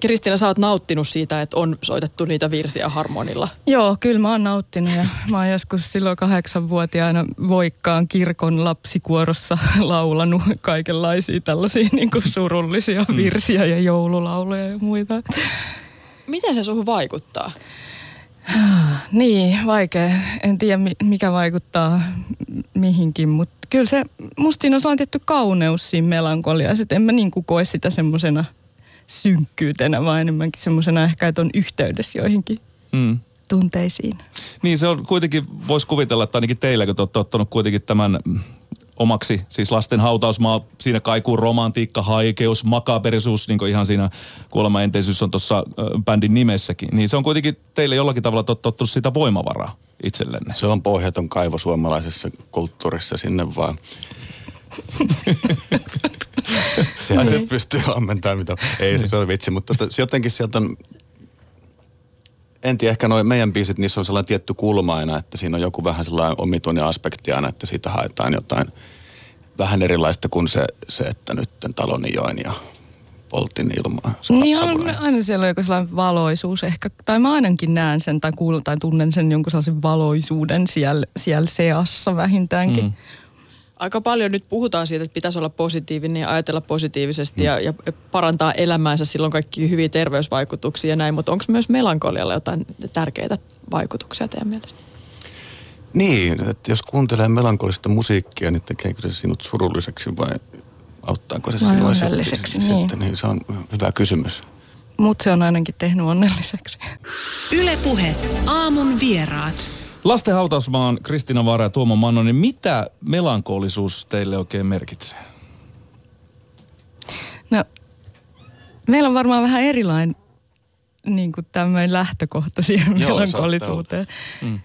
Kristiina, sä oot nauttinut siitä, että on soitettu niitä virsiä harmonilla. Joo, kyllä mä oon nauttinut ja mä oon joskus silloin kahdeksanvuotiaana Voikkaan kirkon lapsikuorossa laulanut kaikenlaisia tällaisia niin kuin surullisia mm. virsiä ja joululauluja ja muita. Miten se suhun vaikuttaa? niin, vaikea. En tiedä mikä vaikuttaa mihinkin, mutta kyllä se, musta siinä on tietty kauneus siinä melankoliassa, että en mä niin kuin koe sitä semmoisena – synkkyytenä, vaan enemmänkin semmoisena ehkä, että on yhteydessä joihinkin mm. tunteisiin. Niin se on kuitenkin, voisi kuvitella, että ainakin teillä, kun te olette ottanut kuitenkin tämän omaksi, siis lasten hautausmaa, siinä kaikuu romantiikka, haikeus, makaberisuus, niin kuin ihan siinä kuolemaenteisyys on tuossa bändin nimessäkin. Niin se on kuitenkin teille jollakin tavalla ottanut sitä voimavaraa itsellenne. Se on pohjaton kaivo suomalaisessa kulttuurissa sinne vaan. Siellä se pystyy ammentamaan mitä. Ei, se on vitsi, mutta tota, jotenkin sieltä on, en tiedä, ehkä noin meidän biisit, niissä on sellainen tietty kulma aina, että siinä on joku vähän sellainen omituinen aspekti aina, että siitä haetaan jotain vähän erilaista kuin se, se että nyt taloni join ja poltin ilmaa. Niin on, aina siellä on joku sellainen valoisuus ehkä, tai mä ainakin näen sen tai kuulen tai tunnen sen jonkun sellaisen valoisuuden siellä, siellä seassa vähintäänkin. Mm aika paljon nyt puhutaan siitä, että pitäisi olla positiivinen ja ajatella positiivisesti mm. ja, ja parantaa elämäänsä. Silloin kaikki hyviä terveysvaikutuksia ja näin, mutta onko myös melankolialla jotain tärkeitä vaikutuksia teidän mielestä? Niin, että jos kuuntelee melankolista musiikkia, niin tekeekö se sinut surulliseksi vai auttaako se sinua onnelliseksi, sitten, niin. sitten, niin se on hyvä kysymys. Mutta se on ainakin tehnyt onnelliseksi. Ylepuhe aamun vieraat. Lasten hautausmaan Kristina Vaara ja Tuomo Mannonen, mitä melankolisuus teille oikein merkitsee? No, meillä on varmaan vähän erilainen niin kuin tämmöinen lähtökohta siihen Joo, melankolisuuteen. Mm.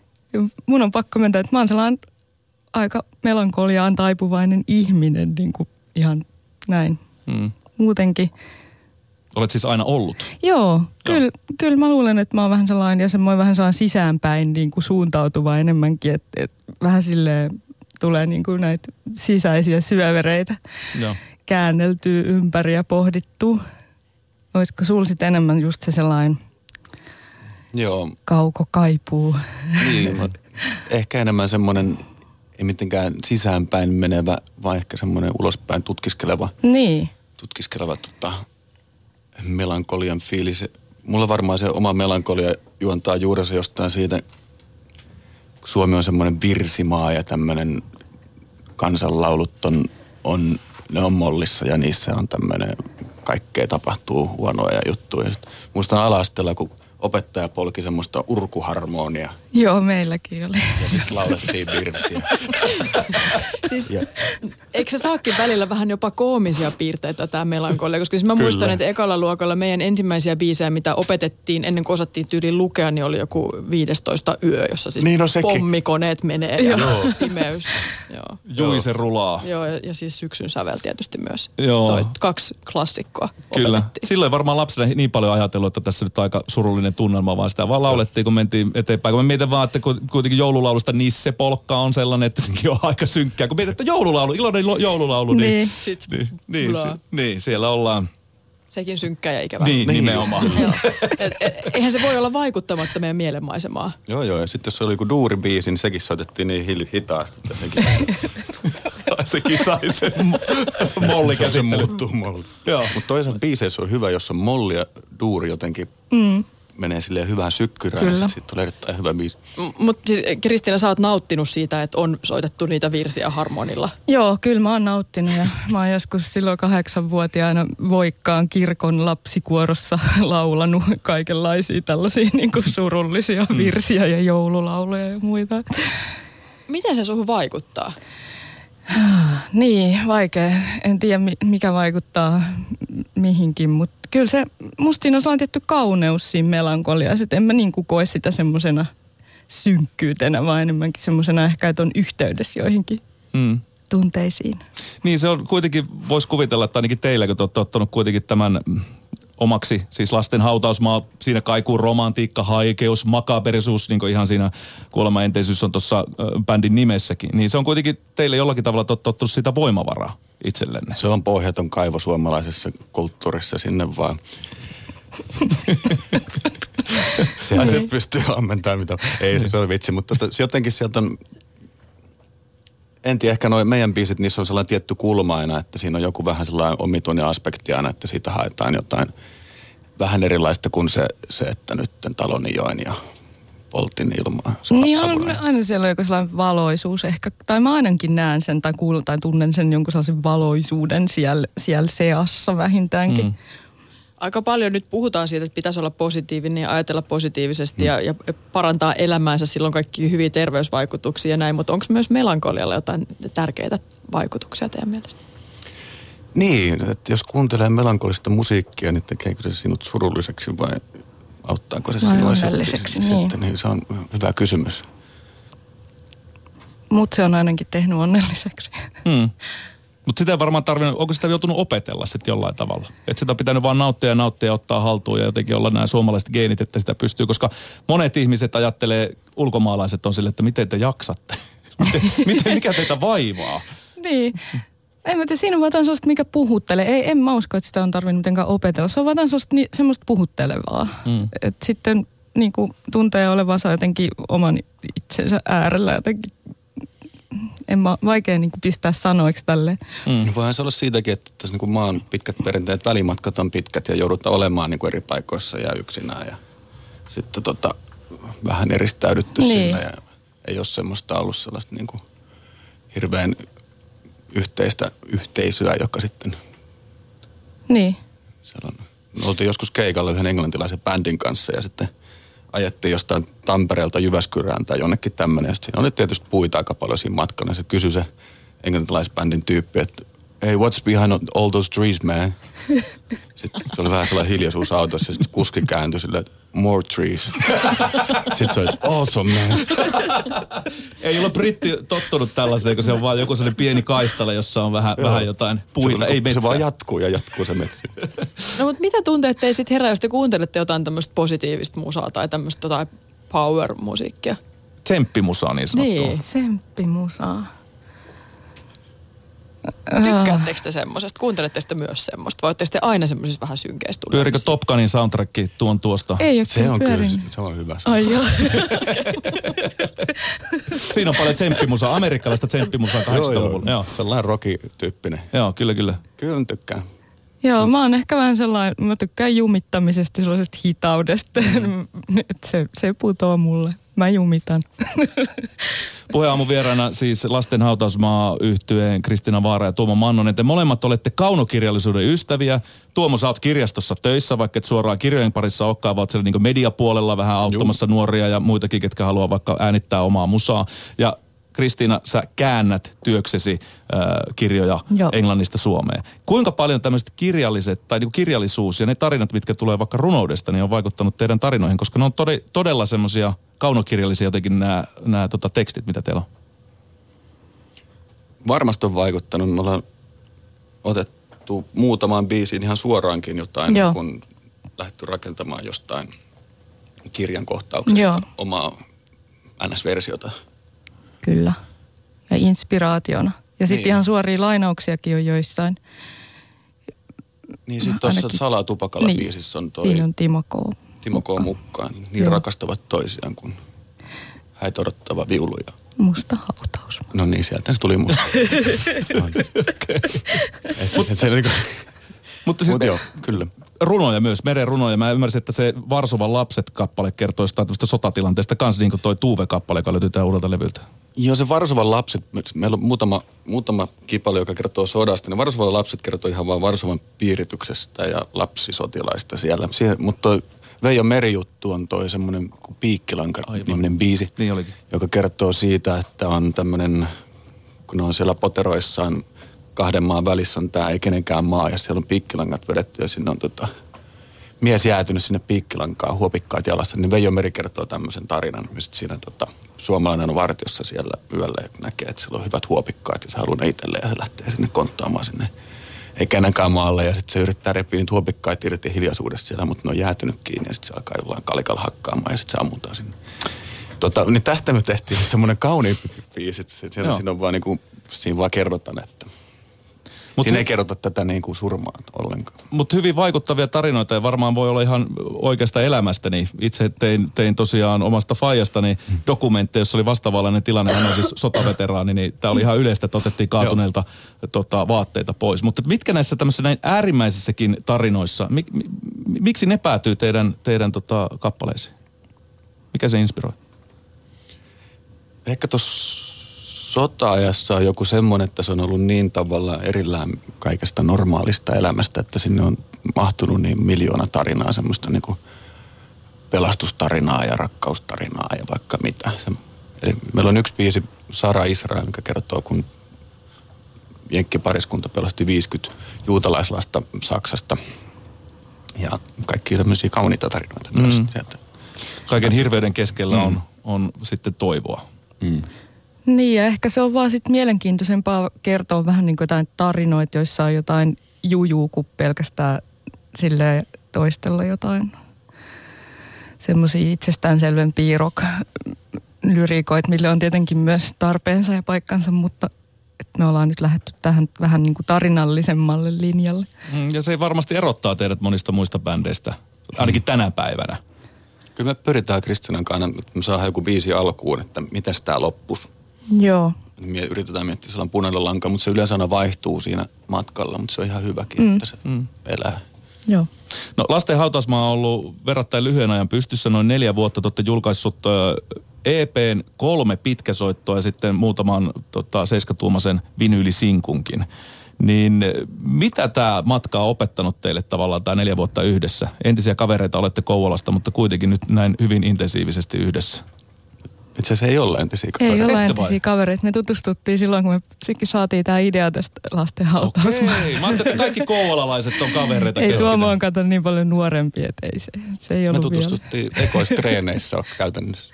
Mun on pakko mennä, että mä oon sellainen aika melankoliaan taipuvainen ihminen, niin kuin ihan näin. Mm. Muutenkin Olet siis aina ollut? Joo, kyllä, kyllä mä luulen, että mä oon vähän sellainen ja semmoinen vähän sellainen sisäänpäin niin kuin suuntautuva enemmänkin, että, että vähän silleen tulee niin kuin näitä sisäisiä syövereitä Joo. käänneltyä ympäri ja pohdittu. Olisiko sulla sitten enemmän just se sellainen Joo. kauko kaipuu? Niin, ehkä enemmän semmoinen ei mitenkään sisäänpäin menevä, vaan ehkä semmoinen ulospäin tutkiskeleva. Niin. Tutkiskeleva tota, melankolian fiilis. Mulla varmaan se oma melankolia juontaa juurensa jostain siitä, kun Suomi on semmoinen virsimaa ja tämmöinen kansanlaulut on, on, ne on mollissa ja niissä on tämmöinen, kaikkea tapahtuu huonoja juttuja. Muistan alastella, kun opettaja polki semmoista urkuharmonia. Joo, meilläkin oli. Ja sitten laulettiin virsiä. siis, ja. eikö se saakin välillä vähän jopa koomisia piirteitä tämä melankolia? Koska siis mä Kyllä. muistan, että ekalla luokalla meidän ensimmäisiä biisejä, mitä opetettiin ennen kuin osattiin tyyliin lukea, niin oli joku 15 yö, jossa siis niin, no pommikoneet menee ja Joo. pimeys. Joo. Juise rulaa. Joo, ja, ja siis syksyn sävel tietysti myös. Joo. Toi, kaksi klassikkoa Kyllä. Silloin varmaan lapsena niin paljon ajatellut, että tässä nyt aika surullinen tunnelma, vaan sitä vaan laulettiin, kun mentiin eteenpäin. Kun mä mietin vaan, että kuitenkin joululaulusta Nisse Polkka on sellainen, että sekin on aika synkkää. Kun mietin, että joululaulu, iloinen joululaulu, niin, niin, Sit, niin, niin, se, niin siellä ollaan. Sekin synkkää ja ikävä. Niin, niin. nimenomaan. et, et, eihän se voi olla vaikuttamatta meidän mielenmaisemaa. Joo, joo. Ja sitten jos se oli joku duuribiisi, niin sekin soitettiin niin hitaasti, että sekin... sekin sai sen molli Se, se muuttuu molli. Mutta toisaalta biiseissä on hyvä, jos on molli ja duuri jotenkin mm menee sille hyvään sykkyrään Kyllä. ja sitten tulee erittäin hyvä biisi. Mutta siis Kristiina, sä oot nauttinut siitä, että on soitettu niitä virsiä harmonilla. Joo, kyllä mä oon nauttinut ja mä oon joskus silloin kahdeksanvuotiaana Voikkaan kirkon lapsikuorossa laulanut kaikenlaisia tällaisia niin kuin surullisia mm. virsiä ja joululauluja ja muita. Miten se suhun vaikuttaa? niin, vaikea. En tiedä mikä vaikuttaa mihinkin, mutta kyllä se, musta siinä on tietty kauneus siinä melankoliassa, että en mä niin kuin koe sitä semmoisena synkkyytenä, vaan enemmänkin semmoisena ehkä, että on yhteydessä joihinkin mm. tunteisiin. Niin se on kuitenkin, voisi kuvitella, että ainakin teillä, kun te olette ottanut kuitenkin tämän omaksi, siis lasten hautausmaa, siinä kaikuu romantiikka, haikeus, makaberisuus, niin kuin ihan siinä kuolemaenteisyys on tuossa bändin nimessäkin. Niin se on kuitenkin teille jollakin tavalla ottanut sitä voimavaraa itsellenne. Se on pohjaton kaivo suomalaisessa kulttuurissa sinne vaan. Sehän se pystyy ammentamaan mitä. Ei se ole vitsi, mutta jotenkin sieltä on en tiedä, ehkä noin meidän biisit, niissä on sellainen tietty kulma aina, että siinä on joku vähän sellainen omituinen aspekti aina, että siitä haetaan jotain vähän erilaista kuin se, se että nyt taloni join ja poltin ilmaa. Niin on, aina siellä on joku sellainen valoisuus ehkä, tai mä ainakin näen sen tai kuulen tai tunnen sen jonkun sellaisen valoisuuden siellä, siellä seassa vähintäänkin. Mm aika paljon nyt puhutaan siitä, että pitäisi olla positiivinen ja ajatella positiivisesti mm. ja, ja parantaa elämäänsä silloin kaikki hyviä terveysvaikutuksia ja näin, mutta onko myös melankolialla jotain tärkeitä vaikutuksia teidän mielestä? Niin, että jos kuuntelee melankolista musiikkia, niin tekeekö se sinut surulliseksi vai auttaako se sinua sitten, niin. sitten, niin se on hyvä kysymys. Mutta se on ainakin tehnyt onnelliseksi. Hmm. Mutta sitä varmaan tarvinnut, onko sitä joutunut opetella sitten jollain tavalla? Että sitä on pitänyt vaan nauttia ja nauttia ja ottaa haltuun ja jotenkin olla nämä suomalaiset geenit, että sitä pystyy. Koska monet ihmiset ajattelee, ulkomaalaiset on sille, että miten te jaksatte? miten, mikä teitä vaivaa? niin. En mä tiedä, siinä on vaan sellaista, mikä puhuttelee. Ei, en mä usko, että sitä on tarvinnut mitenkään opetella. Se on vaan sellaista, niin, semmoista puhuttelevaa. Mm. Et sitten niin kuin, tuntee olevansa jotenkin oman itsensä äärellä jotenkin en mä, vaikea niin kuin pistää sanoiksi tälle. Mm. Voihan se olla siitäkin, että tässä niin kuin maan pitkät perinteet, välimatkat on pitkät ja joudutaan olemaan niin kuin eri paikoissa ja yksinään ja sitten tota, vähän eristäydytty niin. sinne ja ei ole semmoista ollut sellaista niin kuin hirveän yhteistä yhteisöä, joka sitten... Niin. Siellä on, me oltiin joskus keikalla yhden englantilaisen bändin kanssa ja sitten – ajettiin jostain Tampereelta Jyväskylään tai jonnekin tämmöinen. Ja sitten oli tietysti puita aika paljon siinä matkana. Se kysyi se englantilaisbändin tyyppi, että hey, what's behind all those trees, man? Sitten se oli vähän sellainen hiljaisuus autossa ja sitten kuski kääntyi silleen, more trees. Sitten se oli, awesome man. Ei ole britti tottunut tällaiseen, kun se on vaan joku sellainen pieni kaistale, jossa on vähän, vähän jotain puita, se, ei metsää. Se vaan jatkuu ja jatkuu se metsä. No mutta mitä tunteet te sitten herää, jos te kuuntelette jotain tämmöistä positiivista musaa tai tämmöistä jotain power-musiikkia? Tsemppimusaa niin sanottua. Niin, tsemppimusaa. Tykkäättekö te semmoisesta? Kuuntelette te myös semmoista? Vai oletteko te aina semmoisessa vähän synkeistä Pyörikö Top Gunin soundtrack tuon tuosta? Ei ole Se on kyllä, se on hyvä. Ai joo. Siinä on paljon tsemppimusaa, amerikkalaista tsemppimusaa 80-luvulla. Joo, joo. Sellainen rocky-tyyppinen. Joo, kyllä, kyllä. Kyllä tykkään. Joo, mä oon ehkä vähän sellainen, mä tykkään jumittamisesta, sellaisesta hitaudesta. Mm. se, se putoo mulle. Mä jumitan. Puheaamun vieraana siis lasten hautausmaa yhtyeen Kristina Vaara ja Tuomo Mannonen. Te molemmat olette kaunokirjallisuuden ystäviä. Tuomo, sä oot kirjastossa töissä, vaikka et suoraan kirjojen parissa olekaan, vaan siellä niin mediapuolella vähän auttamassa Juu. nuoria ja muitakin, ketkä haluaa vaikka äänittää omaa musaa. Ja Kristiina, sä käännät työksesi äh, kirjoja Joo. englannista suomeen. Kuinka paljon tämmöiset kirjalliset, tai niin kirjallisuus ja ne tarinat, mitkä tulee vaikka runoudesta, niin on vaikuttanut teidän tarinoihin, koska ne on tode, todella semmoisia kaunokirjallisia jotenkin nämä, nämä tota, tekstit, mitä teillä on. Varmasti on vaikuttanut. Me ollaan otettu muutamaan biisiin ihan suoraankin jotain, Joo. kun lähdetty rakentamaan jostain kirjan kohtauksesta Joo. omaa NS-versiota. Kyllä. Ja inspiraationa. Ja sitten niin. ihan suoria lainauksiakin on joissain. Niin sitten tuossa Salatupakalla niin. biisissä on toi... Siinä on Timo K. Timo K. mukaan. Niin Joo. rakastavat toisiaan kuin häitä odottava viulu ja Musta hautaus. No niin, sieltä se tuli musta. Niinku- Mutta siis Mut joo, kyllä. Runoja myös, meren runoja. Mä ymmärsin, että se Varsovan lapset-kappale kertoo jostain tämmöistä sotatilanteesta kanssa, niin kuin toi Tuuve-kappale, joka löytyy tämän uudelta levyltä. Joo, se Varsovan lapset, meillä on muutama, muutama kipale, joka kertoo sodasta. Ne Varsovan lapset kertoo ihan vaan Varsovan piirityksestä ja lapsisotilaista siellä. Siihen, mutta toi Veijo Merijuttu on toi semmoinen Piikkilanka-niminen biisi, niin olikin. joka kertoo siitä, että on tämmöinen, kun on siellä poteroissaan kahden maan välissä on tämä ei kenenkään maa ja siellä on piikkilangat vedetty ja sinne on tota, mies jäätynyt sinne piikkilankaan huopikkaat jalassa, niin Veijo Meri kertoo tämmöisen tarinan. Sitten siinä tota, suomalainen on vartiossa siellä yöllä ja näkee, että siellä on hyvät huopikkaat ja se haluaa ne itselleen ja se lähtee sinne konttaamaan sinne ei kenenkään maalle ja sitten se yrittää repiä niitä huopikkaita irti hiljaisuudesta siellä, mutta ne on jäätynyt kiinni ja sitten se alkaa jollain kalikalla hakkaamaan ja sitten se ammutaan sinne. Tota, niin tästä me tehtiin semmoinen kauniimpi biisi, että siinä, siinä, on vaan niinku, siinä vaan kerrotaan, että Mut Siinä hy- ei kerrota tätä niin kuin surmaa ollenkaan. Mutta hyvin vaikuttavia tarinoita ja varmaan voi olla ihan oikeasta elämästäni. Itse tein, tein tosiaan omasta faijastani dokumentteja, jossa oli vastaavallainen tilanne. Hän on siis sotaveteraani, niin tämä oli ihan yleistä, että otettiin kaatuneilta tota, vaatteita pois. Mutta mitkä näissä tämmöisissä näin äärimmäisissäkin tarinoissa, mik, mi, miksi ne päätyy teidän, teidän tota, kappaleisiin? Mikä se inspiroi? Ehkä tuossa sota-ajassa on joku semmoinen, että se on ollut niin tavallaan erillään kaikesta normaalista elämästä, että sinne on mahtunut niin miljoona tarinaa, semmoista niin kuin pelastustarinaa ja rakkaustarinaa ja vaikka mitä. Se, eli meillä on yksi biisi, Sara Israel, mikä kertoo, kun pariskunta pelasti 50 juutalaislasta Saksasta. Ja kaikki tämmöisiä kauniita tarinoita mm. myös sieltä. Kaiken hirveyden keskellä mm. on, on sitten toivoa. Mm. Niin ja ehkä se on vaan sitten mielenkiintoisempaa kertoa vähän niin kuin jotain tarinoita, joissa on jotain jujuu kuin pelkästään sille toistella jotain semmoisia itsestäänselvempiä rock lyriikoita, mille on tietenkin myös tarpeensa ja paikkansa, mutta että me ollaan nyt lähdetty tähän vähän niin kuin tarinallisemmalle linjalle. Mm, ja se varmasti erottaa teidät monista muista bändeistä, ainakin tänä päivänä. Kyllä me pyritään Kristinan kanssa, että me saadaan joku biisi alkuun, että miten tämä loppus. Joo. Me yritetään miettiä sellainen punainen lanka, mutta se yleensä aina vaihtuu siinä matkalla, mutta se on ihan hyväkin, mm. että se mm. elää. Joo. No lasten hautausmaa on ollut verrattain lyhyen ajan pystyssä, noin neljä vuotta te olette julkaissut EPn kolme pitkäsoittoa ja sitten muutaman tota, seiskatuumaisen vinyylisinkunkin. Niin mitä tämä matka on opettanut teille tavallaan tämä neljä vuotta yhdessä? Entisiä kavereita olette Kouvolasta, mutta kuitenkin nyt näin hyvin intensiivisesti yhdessä. Itse asiassa ei ole entisiä kavereita. Ei ole entisiä kavereita. Me tutustuttiin silloin, kun me saatiin tämä idea tästä lasten hautausmaa. Okei, mä että kaikki kouvolalaiset on kavereita Ei Tuomo on kato niin paljon nuorempi, että ei se, se ei ollut Me tutustuttiin ekoistreeneissä käytännössä.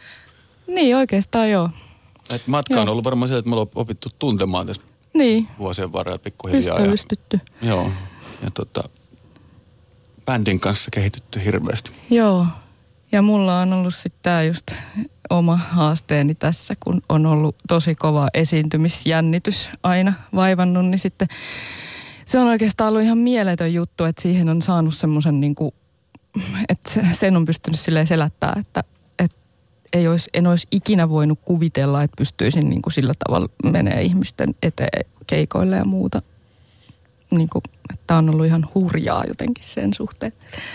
Niin, oikeastaan joo. Et matka joo. on ollut varmaan se, että me ollaan opittu tuntemaan tässä niin. vuosien varrella pikkuhiljaa. Ystävystytty. Ja, joo, ja tota, bändin kanssa kehitytty hirveästi. Joo, ja mulla on ollut sitten tämä just oma haasteeni tässä, kun on ollut tosi kova esiintymisjännitys aina vaivannut, niin sitten se on oikeastaan ollut ihan mieletön juttu, että siihen on saanut semmoisen niin kuin, että sen on pystynyt silleen selättää, että, että ei olisi, en olisi ikinä voinut kuvitella, että pystyisin niin kuin sillä tavalla menee ihmisten eteen keikoille ja muuta niin kuin, että on ollut ihan hurjaa jotenkin sen suhteen.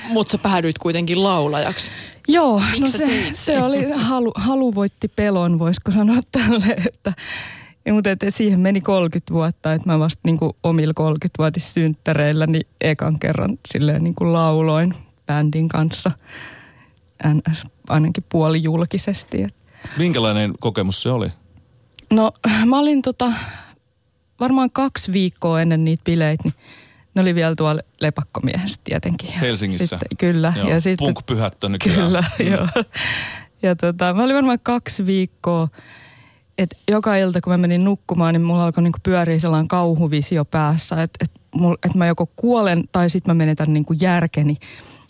Mutta sä päädyit kuitenkin laulajaksi. Joo, Miks no se, se oli, halu, halu voitti pelon, voisiko sanoa tälle, että ja, mutta et, siihen meni 30 vuotta, että mä vasta niin omilla 30-vuotissynttäreillä niin ekan kerran silleen niin kuin lauloin bändin kanssa, NS, ainakin puolijulkisesti. Minkälainen kokemus se oli? No mä olin tota, varmaan kaksi viikkoa ennen niitä bileitä, niin ne oli vielä tuolla lepakkomiehessä tietenkin. Helsingissä? Sitten, kyllä. Joo. Ja sitten, Punk-pyhättö nykyään. Kyllä, mm. joo. Ja tota, mä olin varmaan kaksi viikkoa, että joka ilta kun mä menin nukkumaan, niin mulla alkoi niinku pyöriä sellainen kauhuvisio päässä, että et, et mä joko kuolen tai sitten mä menetän niinku järkeni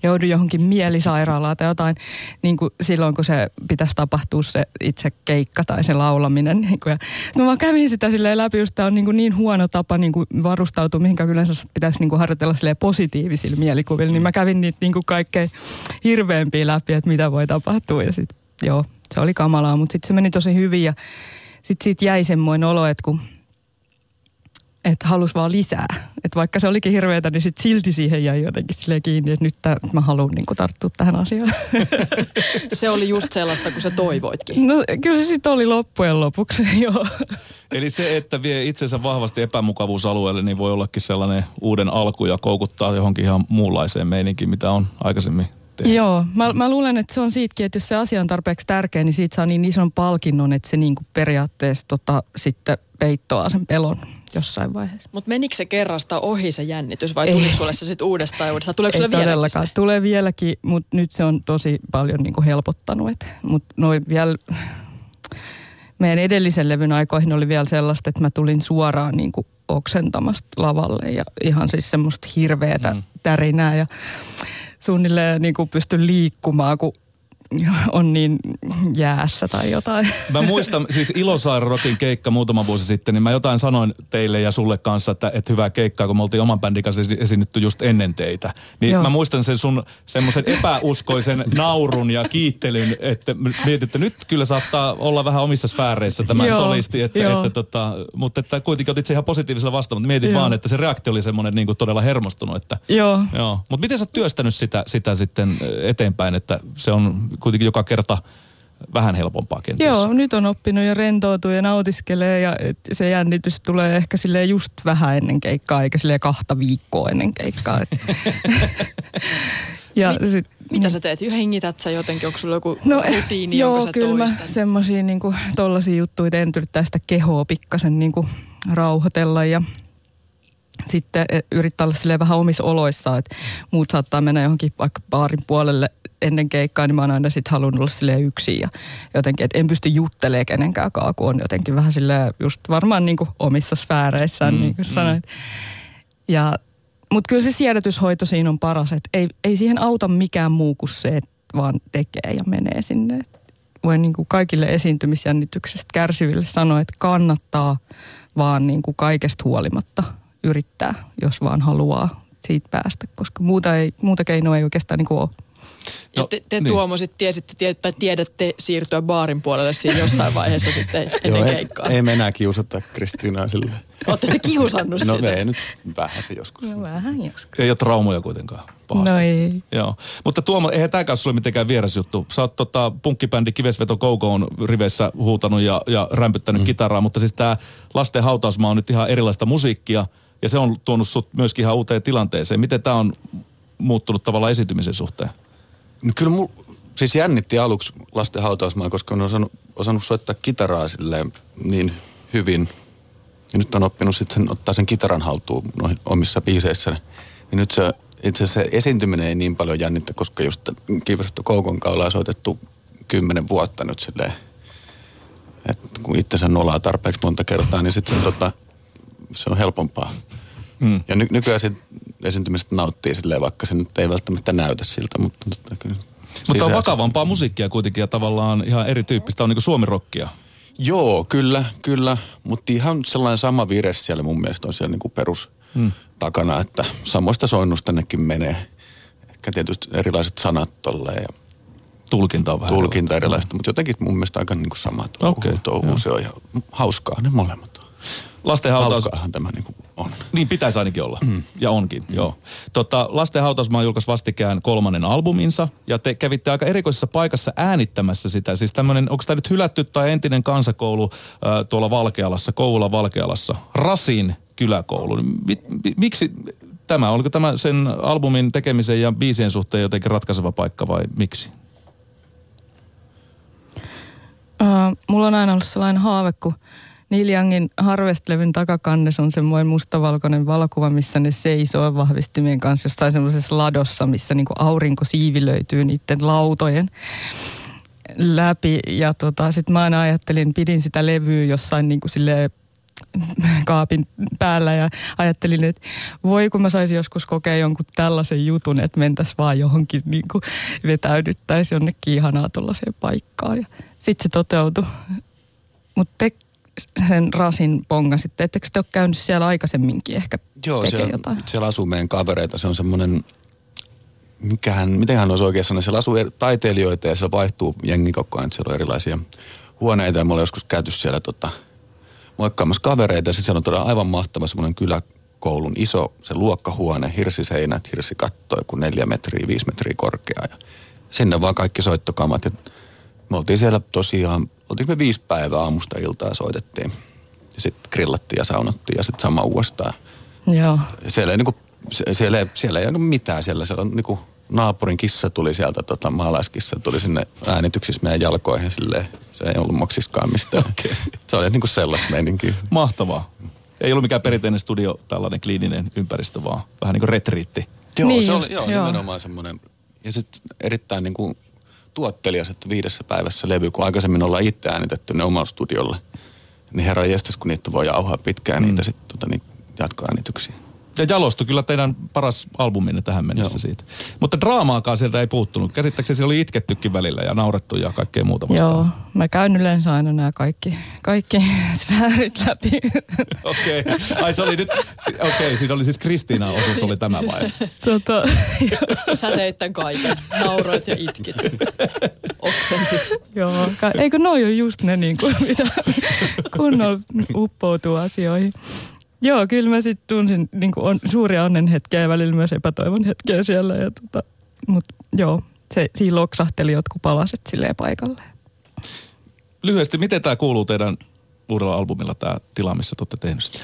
joudun johonkin mielisairaalaan tai jotain niin kuin silloin, kun se pitäisi tapahtua se itse keikka tai se laulaminen. Niin kuin, ja mä vaan kävin sitä silleen läpi, just tämä on niin, kuin niin huono tapa niin kuin varustautua, mihinkä yleensä pitäisi niin kuin harjoitella silleen positiivisilla mielikuvilla. Niin mä kävin niitä niin kuin kaikkein hirveämpiä läpi, että mitä voi tapahtua ja sitten joo, se oli kamalaa, mutta sitten se meni tosi hyvin ja sitten siitä jäi semmoinen olo, että kun että halus vaan lisää. Että vaikka se olikin hirveätä, niin sit silti siihen jäi jotenkin sille kiinni, että nyt tää, mä haluan niin tarttua tähän asiaan. se oli just sellaista, kun sä toivoitkin. No kyllä se sitten oli loppujen lopuksi, joo. Eli se, että vie itsensä vahvasti epämukavuusalueelle, niin voi ollakin sellainen uuden alku ja koukuttaa johonkin ihan muunlaiseen meininkiin, mitä on aikaisemmin tehnyt. Joo, mä, mä luulen, että se on siitäkin, että jos se asia on tarpeeksi tärkeä, niin siitä saa niin ison palkinnon, että se niin kuin periaatteessa tota, sitten peittoaa sen pelon jossain vaiheessa. Mutta menikö se kerrasta ohi se jännitys vai tuliko sulle se sitten uudestaan ja uudestaan? Tuleeko sulle vieläkin se? Tulee vieläkin, mutta nyt se on tosi paljon niinku helpottanut. Mutta noin vielä, meidän edellisen levyn aikoihin oli vielä sellaista, että mä tulin suoraan niinku oksentamasta lavalle ja ihan siis semmoista hirveätä mm. tärinää ja suunnilleen niinku pystyn liikkumaan, kun on niin jäässä tai jotain. Mä muistan, siis Ilosaari keikka muutama vuosi sitten, niin mä jotain sanoin teille ja sulle kanssa, että, että hyvää keikkaa, kun me oltiin oman bändin kanssa esiinnytty just ennen teitä. Niin Joo. mä muistan sen sun semmoisen epäuskoisen naurun ja kiittelyn, että mietit, että nyt kyllä saattaa olla vähän omissa sfääreissä tämä Joo, solisti, että, että, tota, mutta että kuitenkin otit se ihan positiivisella vastaan, mutta mietin Joo. vaan, että se reaktio oli semmoinen niin kuin todella hermostunut. Että, Joo. Joo. Mutta miten sä oot työstänyt sitä, sitä sitten eteenpäin, että se on kuitenkin joka kerta vähän helpompaa kenties. Joo, nyt on oppinut ja rentoutuu ja nautiskelee ja se jännitys tulee ehkä sille just vähän ennen keikkaa, eikä sille kahta viikkoa ennen keikkaa. ja Mi- sit, mitä sä teet? Hengität sä jotenkin? Onko sulla joku no, rutiini, joo, jonka sä kyllä toistat? mä semmosia niinku, tollasia juttuja teen, yrittää sitä kehoa pikkasen niinku, rauhoitella ja sitten e, yrittää olla vähän omissa oloissa, että muut saattaa mennä johonkin vaikka baarin puolelle ennen keikkaa, niin mä oon aina sitten halunnut olla silleen yksin ja jotenkin, että en pysty juttelemaan kenenkään kun on jotenkin vähän silleen just varmaan niin kuin omissa sfääreissään, mm, niin kuin mm. sanoit. Ja, mutta kyllä se siedätyshoito siinä on paras, että ei, ei siihen auta mikään muu kuin se, että vaan tekee ja menee sinne. Voin niin kuin kaikille esiintymisjännityksestä kärsiville sanoa, että kannattaa vaan niin kuin kaikesta huolimatta yrittää, jos vaan haluaa siitä päästä, koska muuta, ei, muuta keinoa ei oikeastaan niin kuin ole. No, te, te niin. Tuomo sit tiesitte, tiedät, tai tiedätte siirtyä baarin puolelle siinä jossain vaiheessa sitten ennen Joo, keikkaa. Ei, ei me enää kiusata Kristiinaa sille. Olette sitten kiusannut no, sitä? No ei nyt vähän se joskus. No vähän joskus. Ei ole traumoja kuitenkaan pahasti. No ei. Joo. Mutta Tuomo, eihän tämäkään sulle mitenkään vieras juttu. Sä oot tota, punkkibändi Kivesveto Koukoon riveissä huutanut ja, ja rämpyttänyt mm. kitaraa, mutta siis tämä lasten hautausmaa on nyt ihan erilaista musiikkia ja se on tuonut sut myöskin ihan uuteen tilanteeseen. Miten tämä on muuttunut tavallaan esiintymisen suhteen? No kyllä mul, siis jännitti aluksi lasten hautausmaa, koska on osannut, osannut soittaa kitaraa silleen niin hyvin. Ja nyt on oppinut sitten ottaa sen kitaran haltuun noihin omissa biiseissä. Niin nyt se, itse asiassa esiintyminen ei niin paljon jännittä, koska just Kiiversto Koukon ollaan soitettu kymmenen vuotta nyt silleen. Että kun itse sen nolaa tarpeeksi monta kertaa, niin sitten tota, se on helpompaa. Mm. Ja ny- nykyään sit esiintymisestä nauttii silleen, vaikka se nyt ei välttämättä näytä siltä, mutta totta kyllä. Mutta on vakavampaa musiikkia kuitenkin ja tavallaan ihan erityyppistä, on niin suomirokkia. Joo, kyllä, kyllä. Mutta ihan sellainen sama vire siellä mun mielestä on siellä niin kuin perus mm. takana, että samoista soinnusta nekin menee. Ehkä tietysti erilaiset sanat tolleen ja Tulkinta on vähän Tulkinta erilaista, mm. mutta jotenkin mun mielestä aika niin kuin sama touhu. Okay, touhu. Se on ihan hauskaa ne molemmat. Lasten hautaus... tämä niin kuin on. Niin pitäisi ainakin olla. Mm. Ja onkin, mm. joo. Tota, Lasten hautausmaa julkaisi vastikään kolmannen albuminsa. Ja te kävitte aika erikoisessa paikassa äänittämässä sitä. Siis tämmöinen, onko tämä nyt hylätty tai entinen kansakoulu äh, tuolla Valkealassa, Koula Valkealassa. Rasin kyläkoulu. Mik, miksi tämä? Oliko tämä sen albumin tekemisen ja biisien suhteen jotenkin ratkaiseva paikka vai miksi? Uh, mulla on aina ollut sellainen haave, kun Neil Youngin Harvest-levyn takakannes on semmoinen mustavalkoinen valokuva, missä ne seisoo vahvistimien kanssa jossain semmoisessa ladossa, missä niinku aurinko siivilöityy niiden lautojen läpi. Ja tota, sitten mä aina ajattelin, pidin sitä levyä jossain niinku sille kaapin päällä ja ajattelin, että voi kun mä saisin joskus kokea jonkun tällaisen jutun, että mentäisiin vaan johonkin niin kuin vetäydyttäisiin jonnekin ihanaa tuollaiseen paikkaan. Ja sitten se toteutui. Mutta te, sen rasin ponga sitten. Ettekö te ole käynyt siellä aikaisemminkin ehkä Joo, siellä, jotain? siellä asuu meidän kavereita. Se on semmoinen, mikähän, mitenhän olisi oikein sanoa, siellä asuu taiteilijoita ja siellä vaihtuu jengi koko ajan. Siellä on erilaisia huoneita ja me ollaan joskus käyty siellä tota, moikkaamassa kavereita. Sitten siellä on todella aivan mahtava semmoinen kyläkoulun iso se luokkahuone, hirsiseinät, hirsikatto, joku neljä metriä, viisi metriä korkea. Ja sinne vaan kaikki soittokamat. Ja me oltiin siellä tosiaan oltiin me viisi päivää aamusta iltaa soitettiin. Ja sitten grillattiin ja saunattiin ja sitten sama uudestaan. Joo. Siellä ei, niinku, siellä ei, siellä ei ole mitään siellä. Siellä on niinku, naapurin kissa tuli sieltä, tota, maalaiskissa tuli sinne äänityksissä meidän jalkoihin silleen. Se ei ollut moksiskaan mistään. Okay. Se oli niinku sellaista meininkiä. Mahtavaa. Ei ollut mikään perinteinen studio, tällainen kliininen ympäristö, vaan vähän niin kuin retriitti. Joo, niin se just, oli joo, joo. nimenomaan semmoinen. Ja sitten erittäin niin kuin tuottelias, että viidessä päivässä levy, kun aikaisemmin ollaan itse äänitetty ne omalla studiolla. Niin herra jestas, kun niitä voi jauhaa pitkään mm. niitä sitten tota, niin jatkoäänityksiä. Ja jalostui kyllä teidän paras albuminne tähän mennessä Joo. siitä. Mutta draamaakaan sieltä ei puuttunut. Käsittääkseni siellä oli itkettykin välillä ja naurettu ja kaikkea muuta vastaan. Joo, mä käyn yleensä aina nämä kaikki, kaikki sfäärit läpi. Okei, okay. ai se oli nyt, okei, okay, siinä oli siis Kristiina osuus oli tämä vai? Tota, Sä teit tämän kaiken. Nauroit ja itkit. Oksensit. Joo, eikö noi ole just ne niin kuin, mitä kunnolla uppoutuu asioihin. Joo, kyllä mä sitten tunsin niin kuin on, suuria onnen hetkeä ja välillä myös epätoivon hetkeä siellä. Ja tota, Mutta joo, se, siinä loksahteli jotkut palaset silleen paikalle. Lyhyesti, miten tämä kuuluu teidän uudella albumilla, tämä tila, missä te olette tehnyt sitä?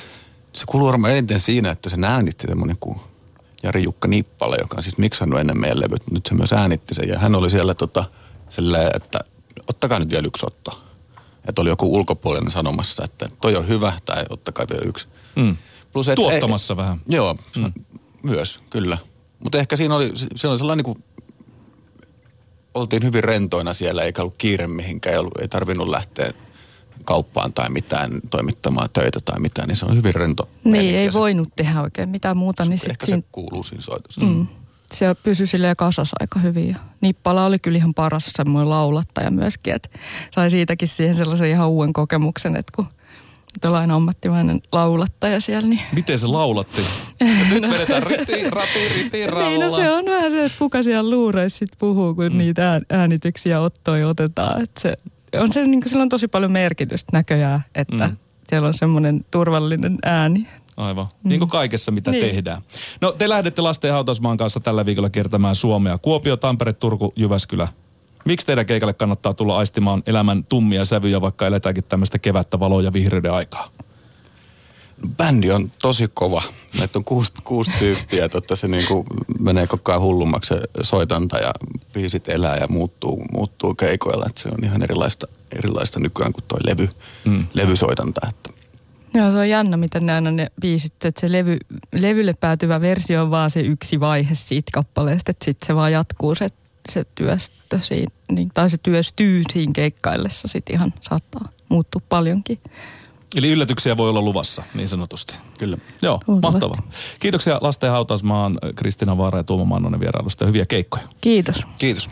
Se kuuluu varmaan eniten siinä, että se äänitti semmoinen kuin Jari-Jukka Nippala, joka on siis miksannut ennen meidän levyt. Nyt se myös äänitti sen ja hän oli siellä tota, silleen, että ottakaa nyt vielä yksi otto. Että oli joku ulkopuolinen sanomassa, että toi on hyvä tai ottakaa vielä yksi. Mm. Plus, et, Tuottamassa ei, vähän. Joo, mm. myös, kyllä. Mutta ehkä siinä oli, siinä oli sellainen niin kuin, oltiin hyvin rentoina siellä, eikä ollut kiire mihinkään, ei, ollut, ei tarvinnut lähteä kauppaan tai mitään toimittamaan töitä tai mitään, niin se on hyvin rento. Niin, ei se, voinut tehdä oikein mitään muuta. Niin sit ehkä siinä, se kuuluu siinä soitossa. Mm. Se pysyi silleen kasassa aika hyvin. Ja Nippala oli kyllä ihan paras semmoinen laulattaja myöskin, että sai siitäkin siihen sellaisen ihan uuden kokemuksen, että kun tällainen ammattimainen laulattaja siellä. Niin. Miten se laulatti? Nyt vedetään riti, rati, riti, raula. Niin, no se on vähän se, että kuka siellä luureissa sit puhuu, kun mm. niitä äänityksiä ottoja otetaan. Että se, on se, niin sillä on tosi paljon merkitystä näköjään, että mm. siellä on semmoinen turvallinen ääni. Aivan. Mm. Niin kuin kaikessa, mitä niin. tehdään. No te lähdette lasten hautausmaan kanssa tällä viikolla kiertämään Suomea. Kuopio, Tampere, Turku, Jyväskylä. Miksi teidän keikalle kannattaa tulla aistimaan elämän tummia sävyjä, vaikka eletäänkin tämmöistä kevättä valoa ja vihreyden aikaa? Bändi on tosi kova. Meitä on kuusi, kuusi tyyppiä, että se niinku menee koko ajan hullummaksi se soitanta ja biisit elää ja muuttuu, muuttuu keikoilla. Että se on ihan erilaista, erilaista nykyään kuin toi levy, mm. levysoitanta. Että. Joo, se on jännä, miten ne aina ne biisit, että se levy, levylle päätyvä versio on vaan se yksi vaihe siitä kappaleesta, että sitten se vaan jatkuu se, se työstö siinä, niin, tai se työstyy siinä keikkaillessa sitten ihan saattaa muuttua paljonkin. Eli yllätyksiä voi olla luvassa, niin sanotusti. Kyllä. Joo, Luultavasti. mahtavaa. Kiitoksia Lasten hautausmaan Kristina Vaara ja Tuomo Mannonen vierailusta ja hyviä keikkoja. Kiitos. Kiitos.